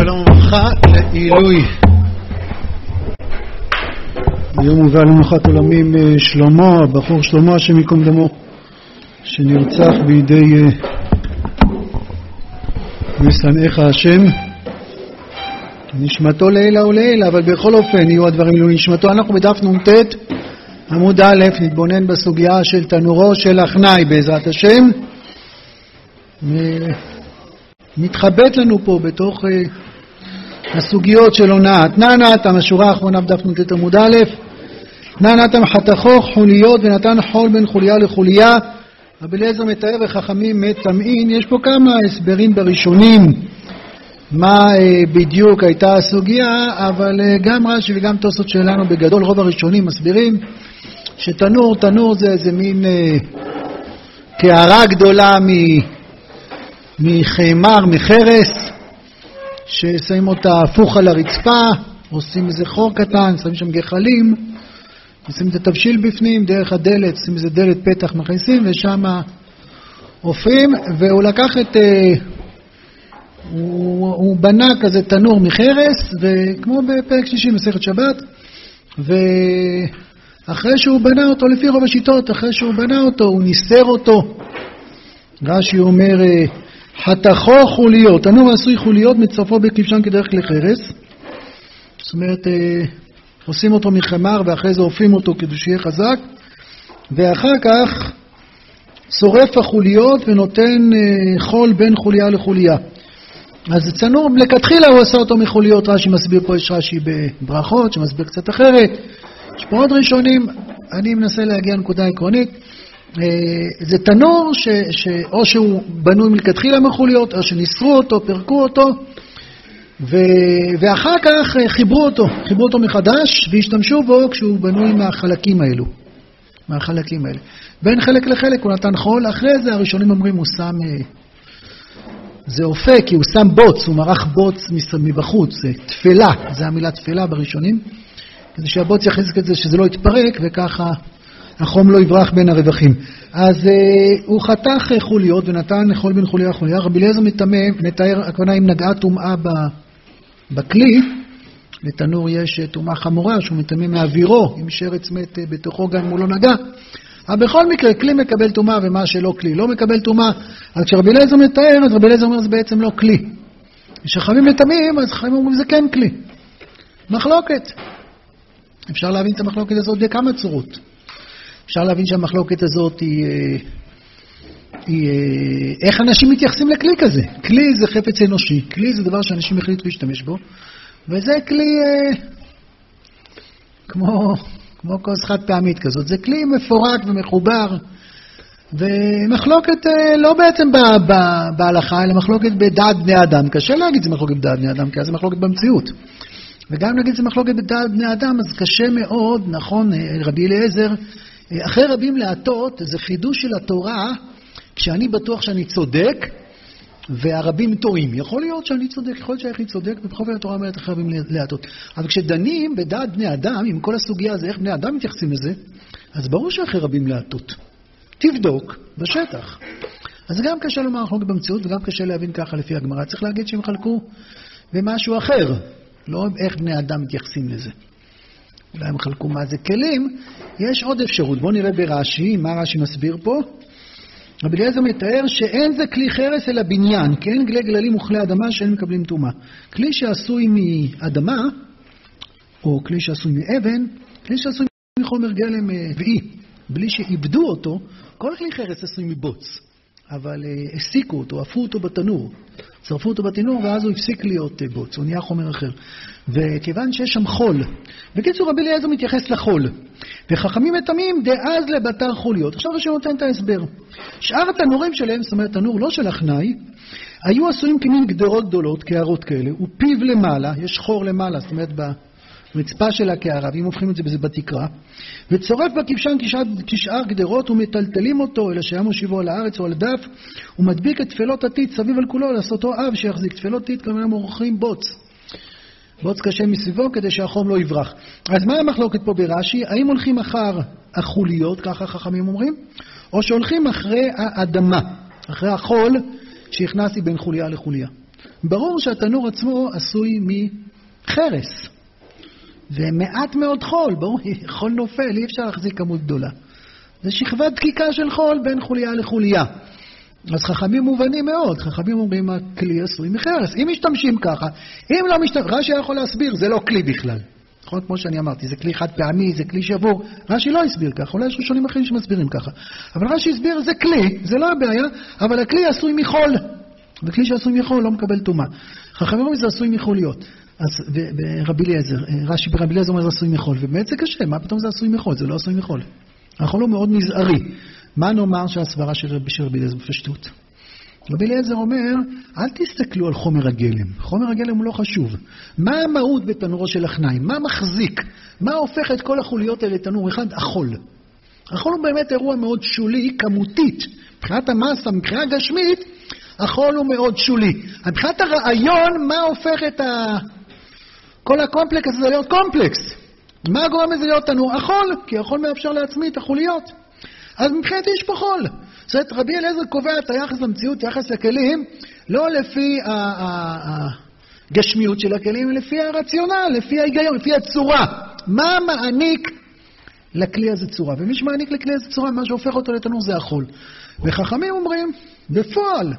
שלום וברכה לעילוי. היום הובא למנוחת עולמים אה, שלמה, הבחור שלמה, השם ייקום דמו, שנרצח בידי אה, משנאיך השם. נשמתו לעילא ולעילא, אבל בכל אופן יהיו הדברים לעילוי נשמתו. אנחנו בדף נ"ט עמוד א', נתבונן בסוגיה של תנורו של אחנאי בעזרת השם. מתחבט לנו פה בתוך הסוגיות של הונאת. נענתם, השורה האחרונה בדף נ"ט עמוד א', נענתם חתכו חוליות ונתן חול בין חוליה לחוליה. רבי אליעזר מתאר וחכמים מטמאין, יש פה כמה הסברים בראשונים מה uh, בדיוק הייתה הסוגיה, אבל uh, גם רש"י וגם תוספות שלנו בגדול, רוב הראשונים מסבירים שתנור, תנור זה איזה מין uh, קערה גדולה מ... מחמר, מחרס, ששמים אותה הפוך על הרצפה, עושים איזה חור קטן, שמים שם גחלים, עושים את התבשיל בפנים, דרך הדלת, עושים איזה דלת פתח מכניסים, ושם עופרים, והוא לקח את... אה, הוא, הוא בנה כזה תנור מחרס, וכמו בפרק שלישי מסכת שבת, ואחרי שהוא בנה אותו, לפי רוב השיטות, אחרי שהוא בנה אותו, הוא ניסר אותו. רש"י אומר, אה, חתכו חוליות, תנור עשוי חוליות מצרפו בכבשן כדרך כלי חרס. זאת אומרת, אה, עושים אותו מחמר ואחרי זה עופים אותו כדי שיהיה חזק, ואחר כך שורף החוליות ונותן אה, חול בין חוליה לחוליה. אז צנור, מלכתחילה הוא עשה אותו מחוליות, רש"י מסביר פה, יש רש"י בברכות, שמסביר קצת אחרת. יש פה עוד ראשונים, אני מנסה להגיע לנקודה עקרונית. אה, זה תנור ש, שאו שהוא בנוי מלכתחילה מחוליות, או שניסרו אותו, פירקו אותו, ו, ואחר כך אה, חיברו אותו, חיברו אותו מחדש, והשתמשו בו כשהוא בנוי מהחלקים האלו, מהחלקים האלה. בין חלק לחלק הוא נתן חול, אחרי זה הראשונים אומרים הוא שם, אה, זה אופה, כי הוא שם בוץ, הוא מרח בוץ מבחוץ, זה תפלה, זה המילה תפלה בראשונים, כדי שהבוץ יכניס את זה שזה לא יתפרק, וככה החום לא יברח בין הרווחים. אז uh, הוא חתך אה, חוליות ונתן חול בין חוליה לחוליה. רבי אליעזר מתאר, הכוונה אם נגעה טומאה בכלי, לתנור יש אה, טומאה חמורה שהוא מטמא מאווירו, אם שרץ מת בתוכו גם אם הוא לא נגע. אבל בכל מקרה, כלי מקבל טומאה ומה שלא כלי לא מקבל טומאה. אז כשרבי אליעזר מתאר, אז רבי אליעזר אומר זה בעצם לא כלי. כשחכמים מטמאים, אז חכמים אומרים זה כן כלי. מחלוקת. אפשר להבין את המחלוקת הזאת בכמה צורות. אפשר להבין שהמחלוקת הזאת היא, אה, היא אה, איך אנשים מתייחסים לכלי כזה. כלי זה חפץ אנושי, כלי זה דבר שאנשים החליטו להשתמש בו, וזה כלי אה, כמו, כמו כוס חד פעמית כזאת. זה כלי מפורק ומחובר, ומחלוקת לא בעצם בהלכה, אלא מחלוקת בדעת בני אדם. קשה להגיד שזה מחלוקת בדעת בני אדם, כי אז זה מחלוקת במציאות. וגם נגיד זה מחלוקת בדעת בני אדם, אז קשה מאוד, נכון, רבי אליעזר אחרי רבים להטות, זה חידוש של התורה, כשאני בטוח שאני צודק, והרבים טועים. יכול להיות שאני צודק, יכול להיות שהיחיד צודק, ובכל זאת התורה אומרת אחרי רבים להטות. אבל כשדנים בדעת בני אדם, עם כל הסוגיה הזו, איך בני אדם מתייחסים לזה, אז ברור שאחרי רבים להטות. תבדוק בשטח. אז גם קשה לומר אנחנו במציאות, וגם קשה להבין ככה לפי הגמרא. צריך להגיד שהם חלקו במשהו אחר, לא איך בני אדם מתייחסים לזה. אולי הם חלקו מה זה כלים, יש עוד אפשרות. בואו נראה ברש"י, מה רש"י מסביר פה. רבי אליעזר מתאר שאין זה כלי חרס אלא בניין, כי אין גלי גללים וכלי אדמה שאין מקבלים טומאה. כלי שעשוי מאדמה, או כלי שעשוי מאבן, כלי שעשוי מחומר גלם ואי, אה, בלי שעיבדו אותו, כל כלי חרס עשוי מבוץ, אבל uh, הסיקו אותו, עפו אותו בתנור. שרפו אותו בתנור ואז הוא הפסיק להיות אה, בוץ, הוא נהיה חומר אחר. וכיוון שיש שם חול, בקיצור רבי אליעזר מתייחס לחול, וחכמים מטמאים דאז לבתר חוליות. עכשיו השם נותן את ההסבר. שאר התנורים שלהם, זאת אומרת תנור לא של אחנאי, היו עשויים כמין גדרות גדולות, קערות כאלה, ופיו למעלה, יש חור למעלה, זאת אומרת ברצפה של הקערה, ואם הופכים את זה בזה בתקרה, וצורף בכבשן כשאר גדרות ומטלטלים אותו, אלא שהיה מושיבו על הארץ או על הדף, ומדביק את תפלות הטיט סביב על כולו, לעשותו אב שיחזיק. תפלות טיט כמובן מורחים בוץ. בוץ קשה מסביבו כדי שהחום לא יברח. אז מה המחלוקת פה ברש"י? האם הולכים אחר החוליות, ככה חכמים אומרים, או שהולכים אחרי האדמה, אחרי החול שהכנסתי בין חוליה לחוליה. ברור שהתנור עצמו עשוי מחרס. ומעט מאוד חול, ברור, חול נופל, אי אפשר להחזיק כמות גדולה. זה שכבת דקיקה של חול בין חוליה לחוליה. אז חכמים מובנים מאוד, חכמים אומרים הכלי עשוי מחרס. אם משתמשים ככה, אם לא משתמשים, רש"י יכול להסביר, זה לא כלי בכלל. נכון? כמו שאני אמרתי, זה כלי חד פעמי, זה כלי שבור. רש"י לא הסביר ככה, אולי יש ראשונים אחרים שמסבירים ככה. אבל רש"י הסביר, זה כלי, זה לא הבעיה, אבל הכלי עשוי מחול. וכלי שעשוי מחול לא מקבל טומאה. חכמים אומרים, זה עשוי מחוליות. אז ברבי אליעזר, רש"י ברבי אליעזר אומר זה עשוי מחול, ובאמת זה קשה, מה פתאום זה עשוי מחול? זה לא עשוי מחול. החול הוא מאוד מזערי. מה נאמר שהסברה של רבי אליעזר בפשטות? רבי אליעזר אומר, אל תסתכלו על חומר הגלם, חומר הגלם הוא לא חשוב. מה המהות בתנורו של הכניים? מה מחזיק? מה הופך את כל החוליות האלה לתנור אחד? החול. החול הוא באמת אירוע מאוד שולי, כמותית. מבחינת המסה, מבחינה גשמית, החול הוא מאוד שולי. מבחינת הרעיון, מה הופך את ה... כל הקומפלקס הזה להיות קומפלקס? מה גורם לזה להיות תנור? החול, כי החול מאפשר לעצמי את החוליות. אז מבחינתי יש פה חול. זאת אומרת, רבי אליעזר קובע את היחס למציאות, יחס לכלים, לא לפי הגשמיות של הכלים, אלא לפי הרציונל, לפי ההיגיון, לפי הצורה. מה מעניק לכלי הזה צורה? ומי שמעניק לכלי הזה צורה, מה שהופך אותו לתנור זה החול. וחכמים אומרים, בפועל,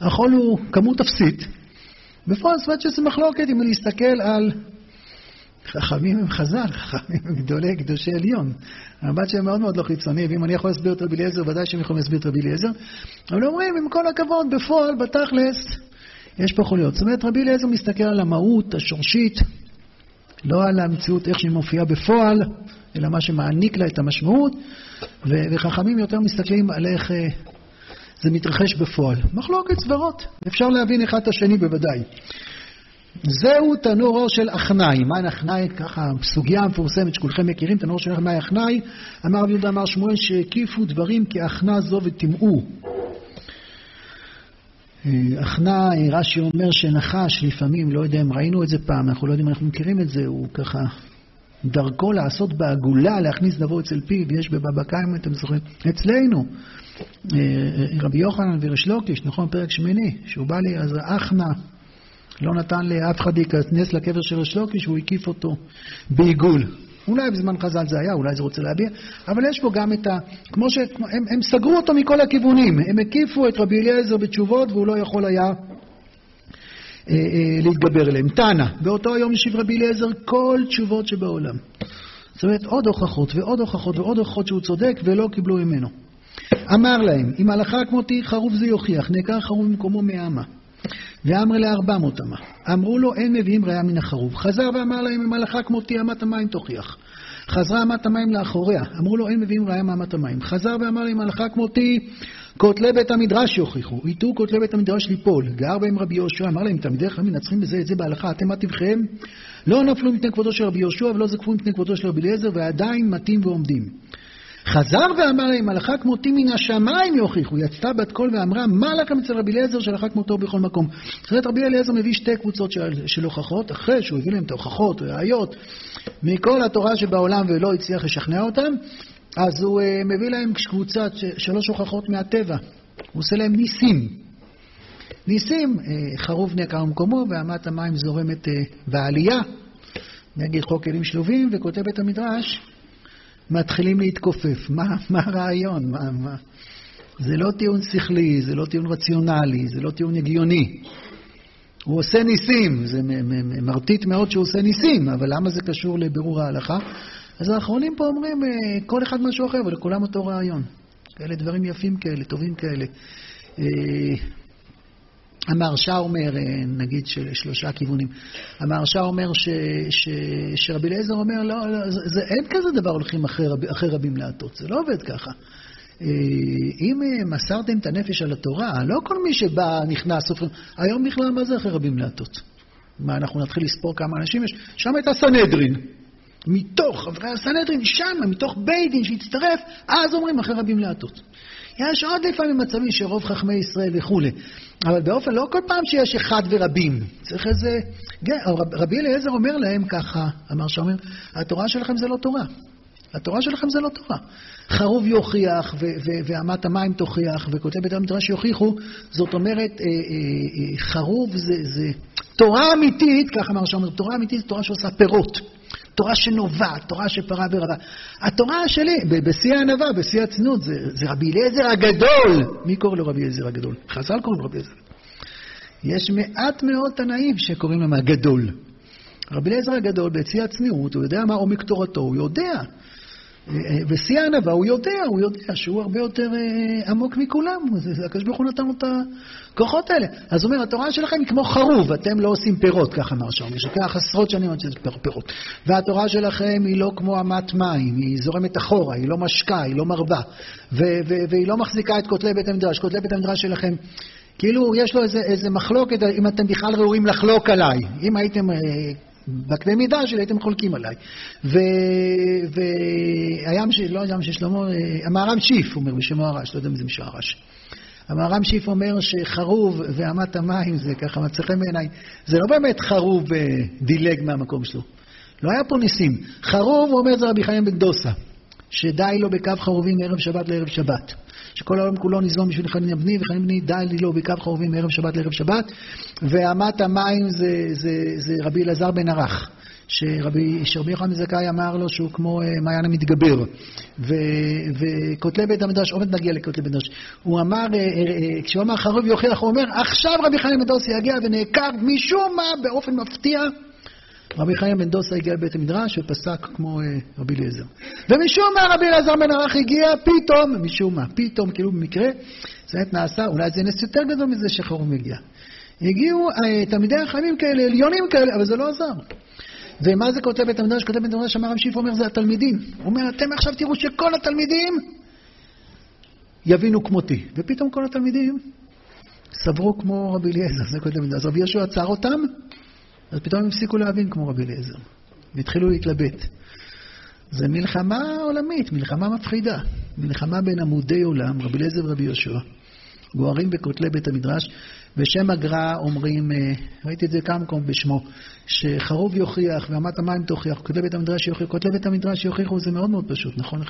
החול הוא כמות אפסית. בפועל, אומרת שזה מחלוקת אם להסתכל על חכמים הם חז"ל, חכמים הם גדולי קדושי עליון. המבט שלהם מאוד מאוד לא חיצוני, ואם אני יכול להסביר את רבי אליעזר, ודאי שהם יכולים להסביר את רבי אליעזר. אבל אומרים, עם כל הכבוד, בפועל, בתכלס, יש פה חוליות. זאת אומרת, רבי אליעזר מסתכל על המהות השורשית, לא על המציאות איך שהיא מופיעה בפועל, אלא מה שמעניק לה את המשמעות, וחכמים יותר מסתכלים על איך אה, זה מתרחש בפועל. מחלוקת סברות, אפשר להבין אחד את השני בוודאי. זהו תנור אור של אחנאי. מה אחנאי? ככה, סוגיה מפורסמת שכולכם מכירים, תנור של אחנאי אחנאי. אמר רבי יהודה אמר שמואל שהקיפו דברים כאחנה זו וטימאו. אחנה, רש"י אומר שנחש לפעמים, לא יודע אם ראינו את זה פעם, אנחנו לא יודעים אם אנחנו מכירים את זה, הוא ככה, דרכו לעשות בעגולה, להכניס דבו אצל פיו, יש בבבא קיימא, אתם זוכרים, אצלנו, אה, רבי יוחנן וריש לוקיש, נכון, פרק שמיני, שהוא בא לי, אז אחנה, לא נתן לאף אחד להיכנס לקבר של ריש לוקיש, הוא הקיף אותו בעיגול. אולי בזמן חז"ל זה היה, אולי זה רוצה להביע, אבל יש פה גם את ה... כמו שהם הם סגרו אותו מכל הכיוונים, הם הקיפו את רבי אליעזר בתשובות והוא לא יכול היה אה, אה, להתגבר אליהם. תנא, באותו יום השיב רבי אליעזר כל תשובות שבעולם. זאת אומרת, עוד הוכחות ועוד הוכחות ועוד הוכחות שהוא צודק ולא קיבלו ממנו. אמר להם, אם הלכה כמותי חרוב זה יוכיח, נעקר חרוב במקומו מאמה. ואמר לארבע מאות אמה. אמרו לו, אין מביאים ראיה מן החרוב. חזר ואמר להם, אם הלכה כמותי אמת המים תוכיח. חזרה אמת המים לאחוריה. אמרו לו, אין מביאים ראיה מאמת המים. חזר ואמר להם, הלכה כמותי, כותלי בית המדרש יוכיחו. יטעו כותלי בית המדרש ליפול. גר בהם רבי יהושע, אמר להם, תלמידי חכמים מנצחים בזה את זה בהלכה, אתם מה טבעכם? לא נפלו מפני כבודו של רבי יהושע ולא זקפו מפני כבודו של רבי אליעזר, ועדיין מתים ועומדים. חזר ואמר להם, הלכה כמותי מן השמיים יוכיחו. יצתה בת קול ואמרה, מה לכם אצל רבי אליעזר שהלכה כמותו בכל מקום? אחרת רבי אליעזר מביא שתי קבוצות של, של הוכחות, אחרי שהוא הביא להם את ההוכחות, ראיות, מכל התורה שבעולם ולא הצליח לשכנע אותם, אז הוא uh, מביא להם קבוצת שלוש הוכחות מהטבע. הוא עושה להם ניסים. ניסים, uh, חרוב נעקר במקומו ואמת המים זורמת uh, בעלייה, נגיד חוק כלים שלובים, וכותב את המדרש, מתחילים להתכופף. מה, מה הרעיון? מה, מה? זה לא טיעון שכלי, זה לא טיעון רציונלי, זה לא טיעון הגיוני. הוא עושה ניסים, זה מרטיט מאוד שהוא עושה ניסים, אבל למה זה קשור לבירור ההלכה? אז האחרונים פה אומרים, אה, כל אחד משהו אחר, אבל לכולם אותו רעיון. כאלה דברים יפים כאלה, טובים כאלה. המהרש"א אומר, אה, נגיד שלושה כיוונים, המהרש"א אומר ש, ש, שרבי אליעזר אומר, לא, לא זה, זה, אין כזה דבר הולכים אחרי, רב, אחרי רבים להטות, זה לא עובד ככה. אה, אם אה, מסרתם את הנפש על התורה, לא כל מי שבא נכנס, סופרים, היום בכלל מה זה אחרי רבים להטות? מה, אנחנו נתחיל לספור כמה אנשים יש? שם הייתה סנהדרין. מתוך חברי הסנהדרין, שם, מתוך בית דין שהצטרף, אז אומרים אחרי רבים להטות. יש עוד לפעמים מצבים שרוב חכמי ישראל וכולי. אבל באופן, לא כל פעם שיש אחד ורבים. צריך איזה... רבי אליעזר אומר להם ככה, אמר שאומר, התורה שלכם זה לא תורה. התורה שלכם זה לא תורה. חרוב יוכיח, ואמת המים תוכיח, וכותב בית המדרש יוכיחו, זאת אומרת, אה, אה, אה, חרוב זה, זה תורה אמיתית, ככה אמר שאומר, תורה אמיתית זה תורה שעושה פירות. תורה שנובעת, תורה שפרה ורבה. התורה שלי, בשיא הענווה, בשיא הצנות, זה, זה רבי אליעזר הגדול. מי קורא לו רבי אליעזר הגדול? חז"ל קוראים לו רבי אליעזר. יש מעט מאוד תנאים שקוראים להם הגדול. רבי אליעזר הגדול, בשיא הצניעות, הוא יודע מה עומק תורתו, הוא יודע. בשיא הענווה הוא יודע, הוא יודע שהוא הרבה יותר אה, עמוק מכולם. הקדוש ברוך הוא נתן לו את הכוחות האלה. אז הוא אומר, התורה שלכם היא כמו חרוב, אתם לא עושים פירות, ככה אמר שם. שכך עשרות שנים עד שזה פירות. והתורה שלכם היא לא כמו אמת מים, היא זורמת אחורה, היא לא משקה, היא לא מרבה. והיא לא מחזיקה את כותלי בית המדרש. כותלי בית המדרש שלכם כאילו יש לו איזה, איזה מחלוקת, אם אתם בכלל ראויים לחלוק עליי. אם הייתם אה, בקנה מידה שלי הייתם חולקים עליי. והים של, לא הים של שלמה, אה, המהר"ם שיף אומר בשם הרש, לא יודע אם זה משם הרש. המהר"ם שיף אומר שחרוב ואמת המים זה ככה מצא חן בעיניי, זה לא באמת חרוב אה, דילג מהמקום שלו. לא היה פה ניסים. חרוב, אומר זה רבי חיים בן דוסה, שדי לו בקו חרובים מערב שבת לערב שבת. שכל העולם כולו ניזום בשביל חנין בני, וחנין בני די לי לו בקו חרובים מערב שבת לערב שבת, ואמת המים זה, זה, זה רבי אלעזר בן ערך. שרבי, יוחנן זכאי אמר לו שהוא כמו אה, מעיין המתגבר. וכותלי בית המדרש, עומד נגיע לכותלי בית המדרש, הוא אמר, אה, אה, כשהוא אמר חרוב יוכיח, הוא אומר, עכשיו רבי חיים בן דוסי יגיע ונעקר משום מה באופן מפתיע רבי חיים בן דוסה הגיע לבית המדרש ופסק כמו אה, רבי אליעזר. ומשום מה רבי אליעזר בן ערך הגיע פתאום, משום מה, פתאום, כאילו במקרה, זה באמת נעשה, אולי זה נס יותר גדול מזה שחרום הגיע. הגיעו אה, תלמידי החיים כאלה, עליונים כאלה, אבל זה לא עזר. ומה זה כותב בית המדרש? כותב בית המדרש, אמר רב שיף אומר, זה התלמידים. הוא אומר, אתם עכשיו תראו שכל התלמידים יבינו כמותי. ופתאום כל התלמידים סברו כמו רבי אליעזר, זה כותב בית המדרש. רבי יהושע עצר אותם, אז פתאום הם הפסיקו להבין כמו רבי אליעזר, והתחילו להתלבט. זה מלחמה עולמית, מלחמה מפחידה. מלחמה בין עמודי עולם, רבי אליעזר ורבי יהושע, גוערים בכותלי בית המדרש, בשם הגר"א אומרים, אה, ראיתי את זה כמה מקום בשמו, שחרוב יוכיח ואמת המים תוכיח, כותלי בית המדרש יוכיח, כותלי בית המדרש יוכיחו, זה מאוד מאוד פשוט, נכון?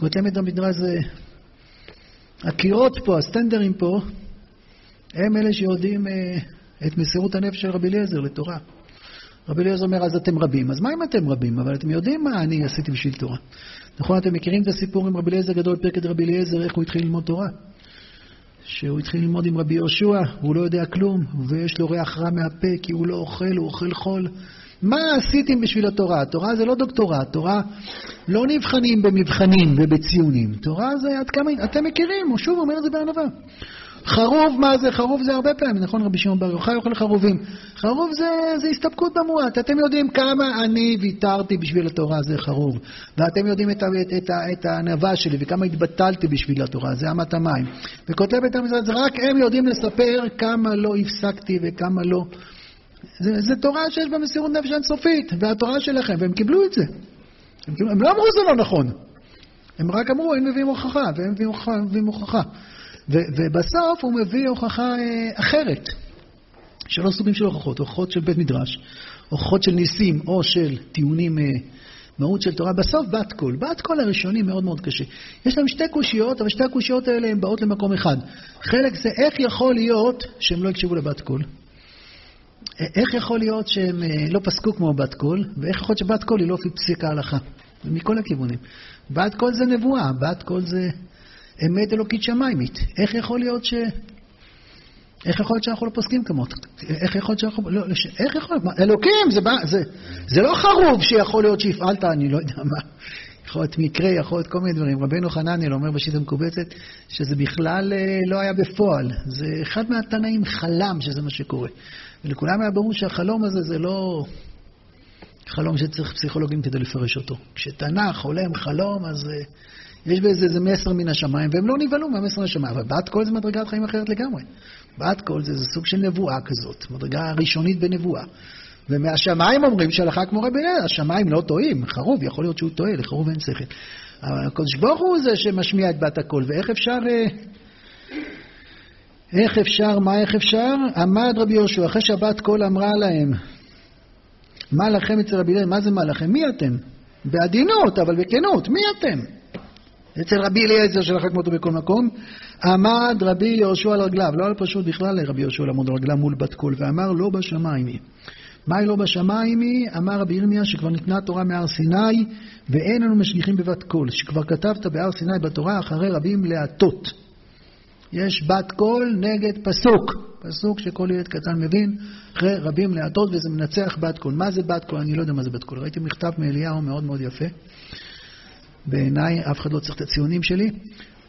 כותלי בית המדרש זה... הקירות פה, הסטנדרים פה, הם אלה שיודעים אה, את מסירות הנפש של רבי אליעזר לתורה. רבי אליעזר אומר, אז אתם רבים. אז מה אם אתם רבים? אבל אתם יודעים מה אני עשיתי בשביל תורה. נכון, אתם מכירים את הסיפור עם רבי אליעזר גדול, פרקת רבי אליעזר, איך הוא התחיל ללמוד תורה? שהוא התחיל ללמוד עם רבי יהושע, והוא לא יודע כלום, ויש לו ריח רע מהפה, כי הוא לא אוכל, הוא אוכל חול. מה עשיתם בשביל התורה? התורה זה לא דוקטורט, תורה לא נבחנים במבחנים ובציונים. תורה זה עד כמה... אתם מכירים, הוא שוב אומר את זה בענווה. חרוב, מה זה? חרוב זה הרבה פעמים, נכון רבי שמעון בר יוחאי אוכל חרובים. חרוב זה, זה הסתפקות במועט. אתם יודעים כמה אני ויתרתי בשביל התורה, זה חרוב. ואתם יודעים את, את, את, את הענווה שלי וכמה התבטלתי בשביל התורה, זה אמת המים. וכותב את המזרח, רק הם יודעים לספר כמה לא הפסקתי וכמה לא... זה, זה תורה שיש בה מסירות נפש אינסופית, והתורה שלכם, והם קיבלו את זה. הם, הם לא אמרו זה לא נכון. הם רק אמרו, אין מביאים הוכחה, והם מביאים הוכחה. ובסוף הוא מביא הוכחה אה, אחרת, שלוש סוגים של הוכחות, הוכחות של בית מדרש, הוכחות של ניסים או של טיעונים, אה, מהות של תורה. בסוף בת קול. בת קול הראשוני מאוד מאוד קשה. יש להם שתי קושיות, אבל שתי הקושיות האלה הן באות למקום אחד. חלק זה איך יכול להיות שהם לא הקשיבו לבת קול. איך יכול להיות שהם אה, לא פסקו כמו בת קול, ואיך יכול להיות שבת קול היא לא פסיקה הלכה. מכל הכיוונים. בת קול זה נבואה, בת קול זה אמת אלוקית שמיימית. איך יכול להיות ש... איך יכול להיות שאנחנו לא פוסקים כמות? איך יכול להיות שאנחנו... לא, איך יכול להיות? אלוקים, זה, זה, זה לא חרוב שיכול להיות שהפעלת, אני לא יודע מה. יכול להיות מקרה, יכול להיות כל מיני דברים. רבנו חנניאל אומר בשיטה המקובצת שזה בכלל אה, לא היה בפועל. זה אחד מהתנאים חלם שזה מה שקורה. ולכולם היה ברור שהחלום הזה זה לא חלום שצריך פסיכולוגים כדי לפרש אותו. כשתנ"ך חולם חלום, אז... יש בזה איזה מסר מן השמיים, והם לא נבהלו מהמסר מן השמיים, אבל בת קול זה מדרגת חיים אחרת לגמרי. בת קול זה, זה סוג של נבואה כזאת, מדרגה ראשונית בנבואה. ומהשמיים אומרים שהלכה כמו רבי אליעזר, השמיים לא טועים, חרוב, יכול להיות שהוא טועה, לחרוב אין שכל. אבל הקדוש ברוך הוא זה שמשמיע את בת הקול, ואיך אפשר... אה, איך אפשר, מה איך אפשר? עמד רבי יהושע, אחרי שבת קול אמרה להם, מה לכם אצל רבי אליעזר? מה זה מה לכם? מי אתם? בעדינות, אבל בכנות, מי אתם? אצל רבי אליעזר שהלכה כמותו בכל מקום, עמד רבי יהושע על רגליו, לא היה פשוט בכלל לרבי יהושע לעמוד על רגליו מול בת קול, ואמר לא בשמיים היא. מהי לא בשמיים היא? אמר רבי ירמיה שכבר ניתנה התורה מהר סיני, ואין אנו משגיחים בבת קול, שכבר כתבת בהר סיני בתורה אחרי רבים להטות. יש בת קול נגד פסוק, פסוק שכל ילד קטן מבין, אחרי רבים להטות וזה מנצח בת קול. מה זה בת קול? אני לא יודע מה זה בת קול. ראיתי מכתב מאליהו מאוד מאוד יפה. בעיניי אף אחד לא צריך את הציונים שלי.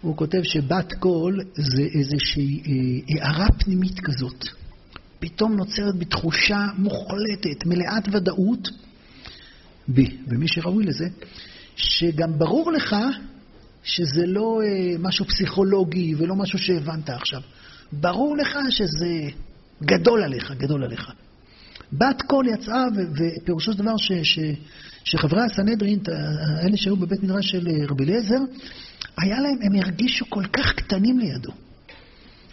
הוא כותב שבת קול זה איזושהי אה, הערה פנימית כזאת. פתאום נוצרת בתחושה מוחלטת, מלאת ודאות, בי, ומי שראוי לזה, שגם ברור לך שזה לא אה, משהו פסיכולוגי ולא משהו שהבנת עכשיו. ברור לך שזה גדול עליך, גדול עליך. בת קול יצאה, ופירושו של דבר ש, ש, שחברי הסנהדרין, אלה שהיו בבית מדרש של אה, רבי אליעזר, היה להם, הם הרגישו כל כך קטנים לידו.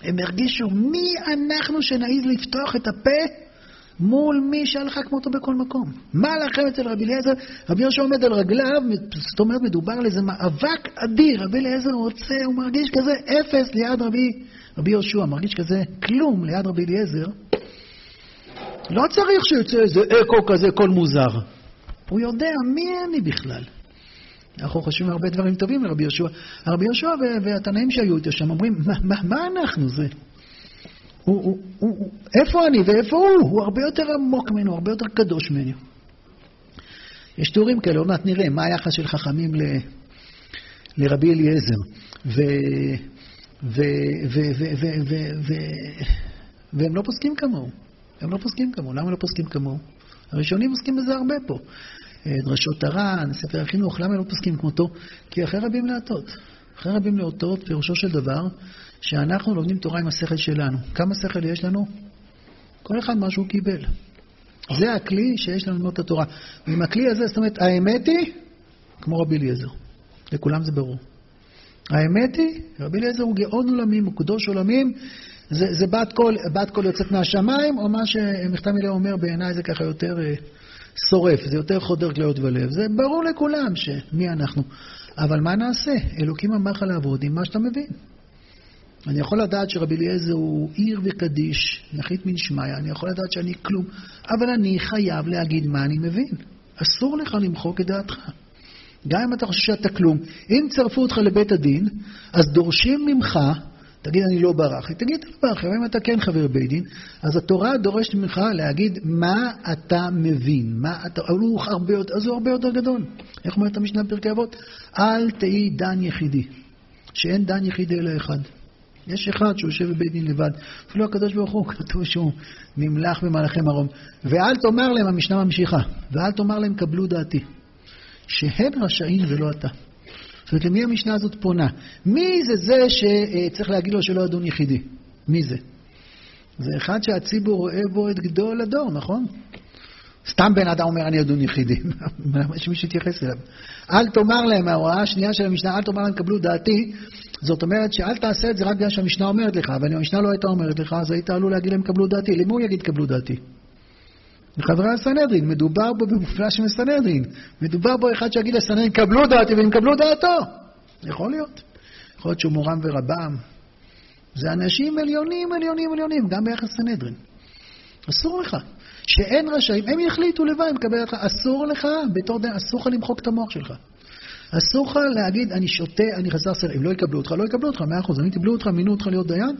הם הרגישו, מי אנחנו שנעיז לפתוח את הפה מול מי שהלכה כמותו בכל מקום? מה לכם אצל רבי אליעזר? רבי יהושע עומד על רגליו, זאת אומרת, מדובר על איזה מאבק אדיר. רבי אליעזר רוצה, הוא מרגיש כזה אפס ליד רבי, רבי יהושע, מרגיש כזה כלום ליד רבי אליעזר. לא צריך שיוצא איזה אקו כזה, קול מוזר. הוא יודע מי אני בכלל. אנחנו חושבים הרבה דברים טובים לרבי יהושע. הרבי יהושע והתנאים שהיו איתו שם אומרים, מה, מה, מה אנחנו זה? הוא, הוא, הוא, הוא, איפה אני ואיפה הוא? הוא הרבה יותר עמוק ממנו, הרבה יותר קדוש ממנו. יש תיאורים כאלה, עוד מעט נראה מה היחס של חכמים ל, לרבי אליעזר. ו, ו, ו, ו, ו, ו, ו, והם לא פוסקים כמוהו. הם לא פוסקים כמוהו. למה לא פוסקים כמוהו? הראשונים עוסקים בזה הרבה פה. אה, דרשות הר"ן, ספר החינוך, למה לא פוסקים כמותו? כי אחרי רבים להטות. אחרי רבים להטות, פירושו של דבר, שאנחנו לומדים תורה עם השכל שלנו. כמה שכל יש לנו? כל אחד מה שהוא קיבל. זה הכלי שיש לנו ללמוד את התורה. ועם הכלי הזה, זאת אומרת, האמת היא, כמו רבי אליעזר. לכולם זה ברור. האמת היא, רבי אליעזר הוא גאון עולמים, הוא קדוש עולמים, זה, זה בת קול יוצאת מהשמיים, או מה שמכתב מילה אומר, בעיניי זה ככה יותר אה, שורף, זה יותר חודר כליות ולב. זה ברור לכולם שמי אנחנו. אבל מה נעשה? אלוקים אמר לך לעבוד עם מה שאתה מבין. אני יכול לדעת שרבי אליעזר הוא עיר וקדיש, נחית מן שמיא, אני יכול לדעת שאני כלום, אבל אני חייב להגיד מה אני מבין. אסור לך למחוק את דעתך. גם אם אתה חושב שאתה כלום. אם צרפו אותך לבית הדין, אז דורשים ממך, תגיד אני לא ברחי, תגיד אתה לא אבל אם אתה כן חבר בית דין, אז התורה דורשת ממך להגיד מה אתה מבין, מה אתה, אבל הוא הרבה יותר, אז הוא הרבה יותר גדול. איך אומרת המשנה בפרקי אבות? אל תהי דן יחידי, שאין דן יחידי אלא אחד. יש אחד שיושב בבית דין לבד. אפילו הקדוש ברוך הוא, כתוב שהוא נמלח במהלכי מרום. ואל תאמר להם, המשנה ממשיכה, ואל תאמר להם קבלו דעתי, שהם רשאים ולא אתה. זאת אומרת, למי המשנה הזאת פונה? מי זה זה שצריך להגיד לו שלא אדון יחידי? מי זה? זה אחד שהציבור רואה בו את גדול הדור, נכון? סתם בן אדם אומר אני אדון יחידי, למה שמישהו יתייחס אליו? אל תאמר להם, ההוראה השנייה של המשנה, אל תאמר להם קבלו דעתי, זאת אומרת שאל תעשה את זה רק בגלל שהמשנה אומרת לך, אבל אם המשנה לא הייתה אומרת לך, אז היית עלול להגיד להם קבלו דעתי. למי הוא יגיד קבלו דעתי? לחברי הסנהדרין, מדובר בו במפלש מסנהדרין. מדובר בו אחד שיגיד לסנהדרין, קבלו דעתי והם קבלו דעתו. יכול להיות. יכול להיות שהוא מורם ורבם. זה אנשים עליונים, עליונים, עליונים, גם ביחס לסנהדרין. אסור לך. שאין רשאים, הם יחליטו לבד, הם מקבל אותך. אסור לך, בתור דין, אסור לך למחוק את המוח שלך. אסור לך להגיד, אני שותה, אני חסר סדר. אם לא יקבלו אותך, לא יקבלו אותך, מאה אחוז. אם קיבלו אותך, מינו אותך להיות דיין,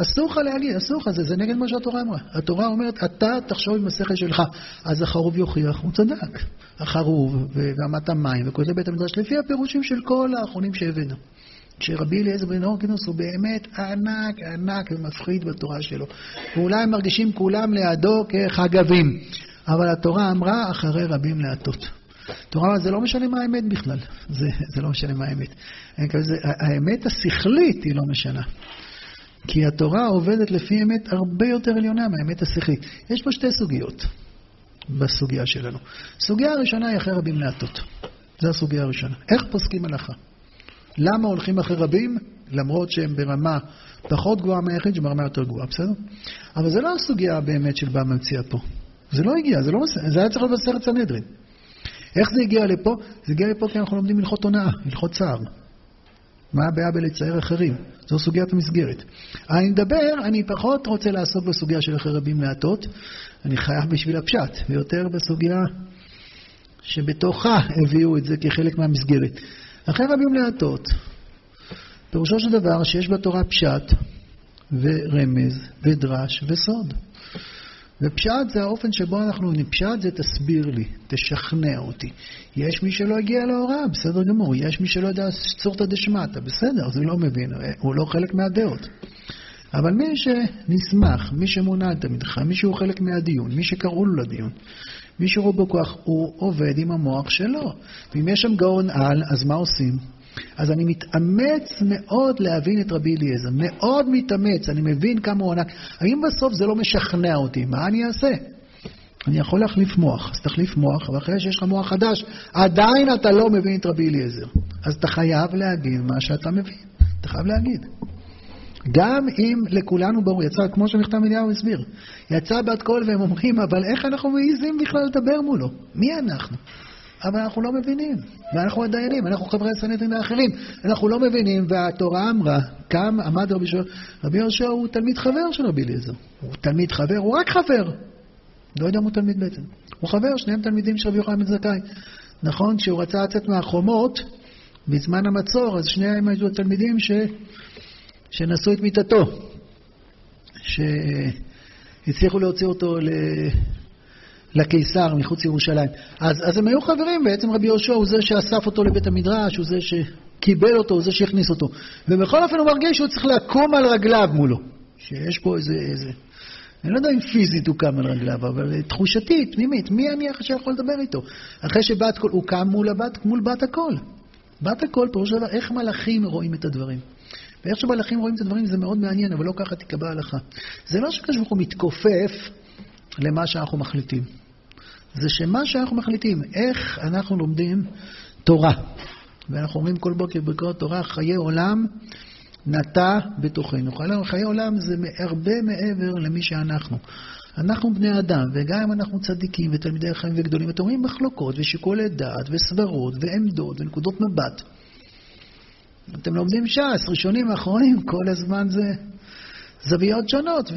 אסור לך להגיד, אסור לך, זה, זה נגד מה שהתורה אמרה. התורה אומרת, אתה תחשוב עם השכל שלך. אז החרוב יוכיח, הוא צדק. החרוב, ואמת המים, וכל זה בית המדרש, לפי הפירושים של כל האחרונים שהבאנו. שרבי אליעזר בן אורקינוס הוא באמת ענק, ענק ומפחיד בתורה שלו. ואולי הם מרגישים כולם לידו כחגבים. אבל התורה אמרה, אחרי רבים להטות. תורה זה לא משנה מה האמת בכלל, זה, זה לא משנה מה האמת. האמת השכלית היא לא משנה. כי התורה עובדת לפי אמת הרבה יותר עליונה מהאמת השכלית. יש פה שתי סוגיות בסוגיה שלנו. סוגיה הראשונה היא אחרי רבים להטות. זו הסוגיה הראשונה. איך פוסקים הלכה? למה הולכים אחרי רבים? למרות שהם ברמה פחות גבוהה מהיחיד, שברמה יותר גבוהה, בסדר? אבל זה לא הסוגיה באמת של בא מציע פה. זה לא הגיע, זה, לא, זה היה צריך להיות בסרט סנהדרין. איך זה הגיע לפה? זה הגיע לפה כי אנחנו לומדים הלכות הונאה, הלכות צער. מה הבעיה בלצייר אחרים? זו סוגיית המסגרת. אני מדבר, אני פחות רוצה לעסוק בסוגיה של אחרי רבים להטות, אני חייב בשביל הפשט, ויותר בסוגיה שבתוכה הביאו את זה כחלק מהמסגרת. אחרי רבים להטות, פירושו של דבר שיש בתורה פשט ורמז ודרש וסוד. ופשט זה האופן שבו אנחנו, פשט זה תסביר לי, תשכנע אותי. יש מי שלא הגיע להוראה, בסדר גמור. יש מי שלא יודע צורתא דשמטא, בסדר, זה לא מבין, הוא לא חלק מהדעות. אבל מי שנסמך, מי שמונה את המדחה, מי שהוא חלק מהדיון, מי שקראו לו לדיון, מי שרואה בו כוח, הוא עובד עם המוח שלו. ואם יש שם גאון על, אז מה עושים? אז אני מתאמץ מאוד להבין את רבי אליעזר, מאוד מתאמץ, אני מבין כמה הוא ענק. האם בסוף זה לא משכנע אותי? מה אני אעשה? אני יכול להחליף מוח, אז תחליף מוח, ואחרי שיש לך מוח חדש, עדיין אתה לא מבין את רבי אליעזר. אז אתה חייב להגיד מה שאתה מבין. אתה חייב להגיד. גם אם לכולנו ברור, יצא, כמו שנכתב אליהו הסביר, יצא בת קול והם אומרים, אבל איך אנחנו מעיזים בכלל לדבר מולו? מי אנחנו? אבל אנחנו לא מבינים, ואנחנו הדיינים, אנחנו חברי הסנטים האחרים, אנחנו לא מבינים, והתורה אמרה, קם, עמד רבי יהושע, רבי יהושע הוא תלמיד חבר של רבי אליעזר, הוא תלמיד חבר, הוא רק חבר, לא יודע אם הוא תלמיד בעצם, הוא חבר, שניהם תלמידים של רבי יוחנן בן זכאי. נכון, כשהוא רצה לצאת מהחומות, בזמן המצור, אז שניהם היו תלמידים ש... שנשאו את מיטתו, שהצליחו להוציא אותו. לקיסר מחוץ לירושלים. אז, אז הם היו חברים, בעצם רבי יהושע הוא זה שאסף אותו לבית המדרש, הוא זה שקיבל אותו, הוא זה שהכניס אותו. ובכל אופן הוא מרגיש שהוא צריך לקום על רגליו מולו. שיש פה איזה... איזה... אני לא יודע אם פיזית הוא קם על רגליו, אבל תחושתית, פנימית, מי אני שיכול לדבר איתו? אחרי שבת קול, הוא קם מול, הבת, מול בת הקול. בת הקול, פירוש דבר, איך מלאכים רואים את הדברים. ואיך שמלאכים רואים את הדברים זה מאוד מעניין, אבל לא ככה תיקבע הלכה. זה לא שקדוש ברוך הוא מתכופף למה שאנחנו מחליטים. זה שמה שאנחנו מחליטים, איך אנחנו לומדים תורה. ואנחנו אומרים כל בוקר בקראת תורה, חיי עולם נטע בתוכנו. חיי עולם זה הרבה מעבר למי שאנחנו. אנחנו בני אדם, וגם אם אנחנו צדיקים ותלמידי חיים וגדולים, אתם רואים מחלוקות ושיקולי דעת וסברות ועמדות ונקודות מבט. אתם לומדים ש"ס, ראשונים, אחרונים, כל הזמן זה זוויות שונות,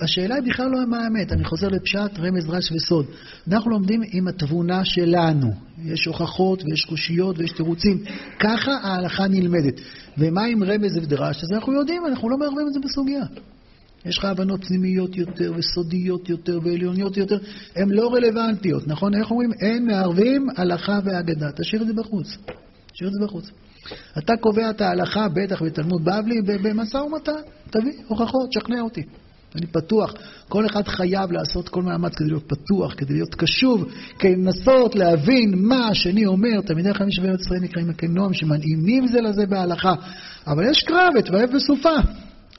והשאלה היא בכלל לא מה האמת. אני חוזר לפשט, רמז, דרש וסוד. אנחנו לומדים עם התבונה שלנו. יש הוכחות ויש קושיות ויש תירוצים. ככה ההלכה נלמדת. ומה עם רמז ודרש? אז אנחנו יודעים, אנחנו לא מערבים את זה בסוגיה. יש לך הבנות פנימיות יותר וסודיות יותר ועליוניות יותר, הן לא רלוונטיות, נכון? איך אומרים? אין מערבים הלכה ואגדה. תשאיר את זה בחוץ. תשאיר את זה בחוץ. אתה קובע את ההלכה, בטח בתלמוד בבלי, במשא ומתן. תביא הוכחות, שכנע אותי. אני פתוח. כל אחד חייב לעשות כל מאמץ כדי להיות פתוח, כדי להיות קשוב, כדי לנסות להבין מה השני אומר. תלמידי חיים שווה ישראל נקראים מקנום, שמנעימים זה לזה בהלכה. אבל יש קרב, את ואהב בסופה.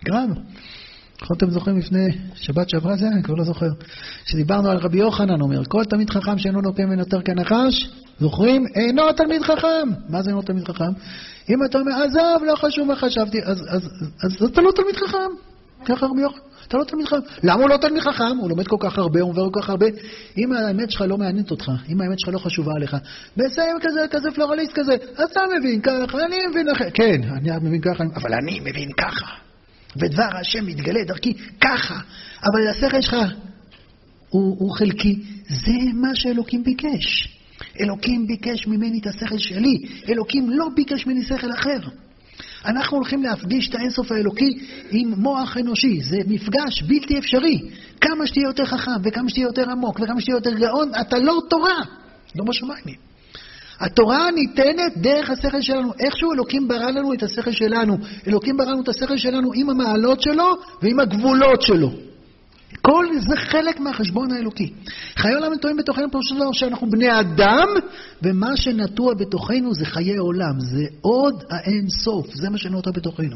קרב. נכון אתם זוכרים לפני שבת שעברה זה? אני כבר לא זוכר. שדיברנו על רבי יוחנן, אומר, כל תלמיד חכם שאינו נוקם ונותר כנחש, זוכרים? אינו תלמיד חכם. מה זה אינו תלמיד חכם? אם אתה אומר, עזוב, לא חשוב מה חשבתי, אז, אז, אז, אז אתה לא תלמיד חכם. ככה רבי יוחנן. אתה לא תלמיד חכם. למה הוא לא תלמיד חכם? הוא לומד כל כך הרבה, הוא עובר כל כך הרבה. אם האמת שלך לא מעניינת אותך, אם האמת שלך לא חשובה עליך, מסיים כזה, כזה פלורליסט כזה, אתה מבין ככה, אני מבין אחרת. כן, אני מבין ככה, אבל אני מבין ככה. ודבר השם מתגלה דרכי ככה, אבל השכל שלך הוא, הוא חלקי. זה מה שאלוקים ביקש. אלוקים ביקש ממני את השכל שלי, אלוקים לא ביקש ממני שכל אחר. אנחנו הולכים להפגיש את האינסוף האלוקי עם מוח אנושי, זה מפגש בלתי אפשרי. כמה שתהיה יותר חכם, וכמה שתהיה יותר עמוק, וכמה שתהיה יותר גאון, אתה לא תורה, לא בשמיים. התורה ניתנת דרך השכל שלנו. איכשהו אלוקים ברא לנו את השכל שלנו. אלוקים ברא לנו את השכל שלנו עם המעלות שלו ועם הגבולות שלו. כל זה חלק מהחשבון האלוקי. חיי עולם נטועים בתוכנו של דבר שאנחנו בני אדם, ומה שנטוע בתוכנו זה חיי עולם. זה עוד האין סוף, זה מה שנטוע בתוכנו.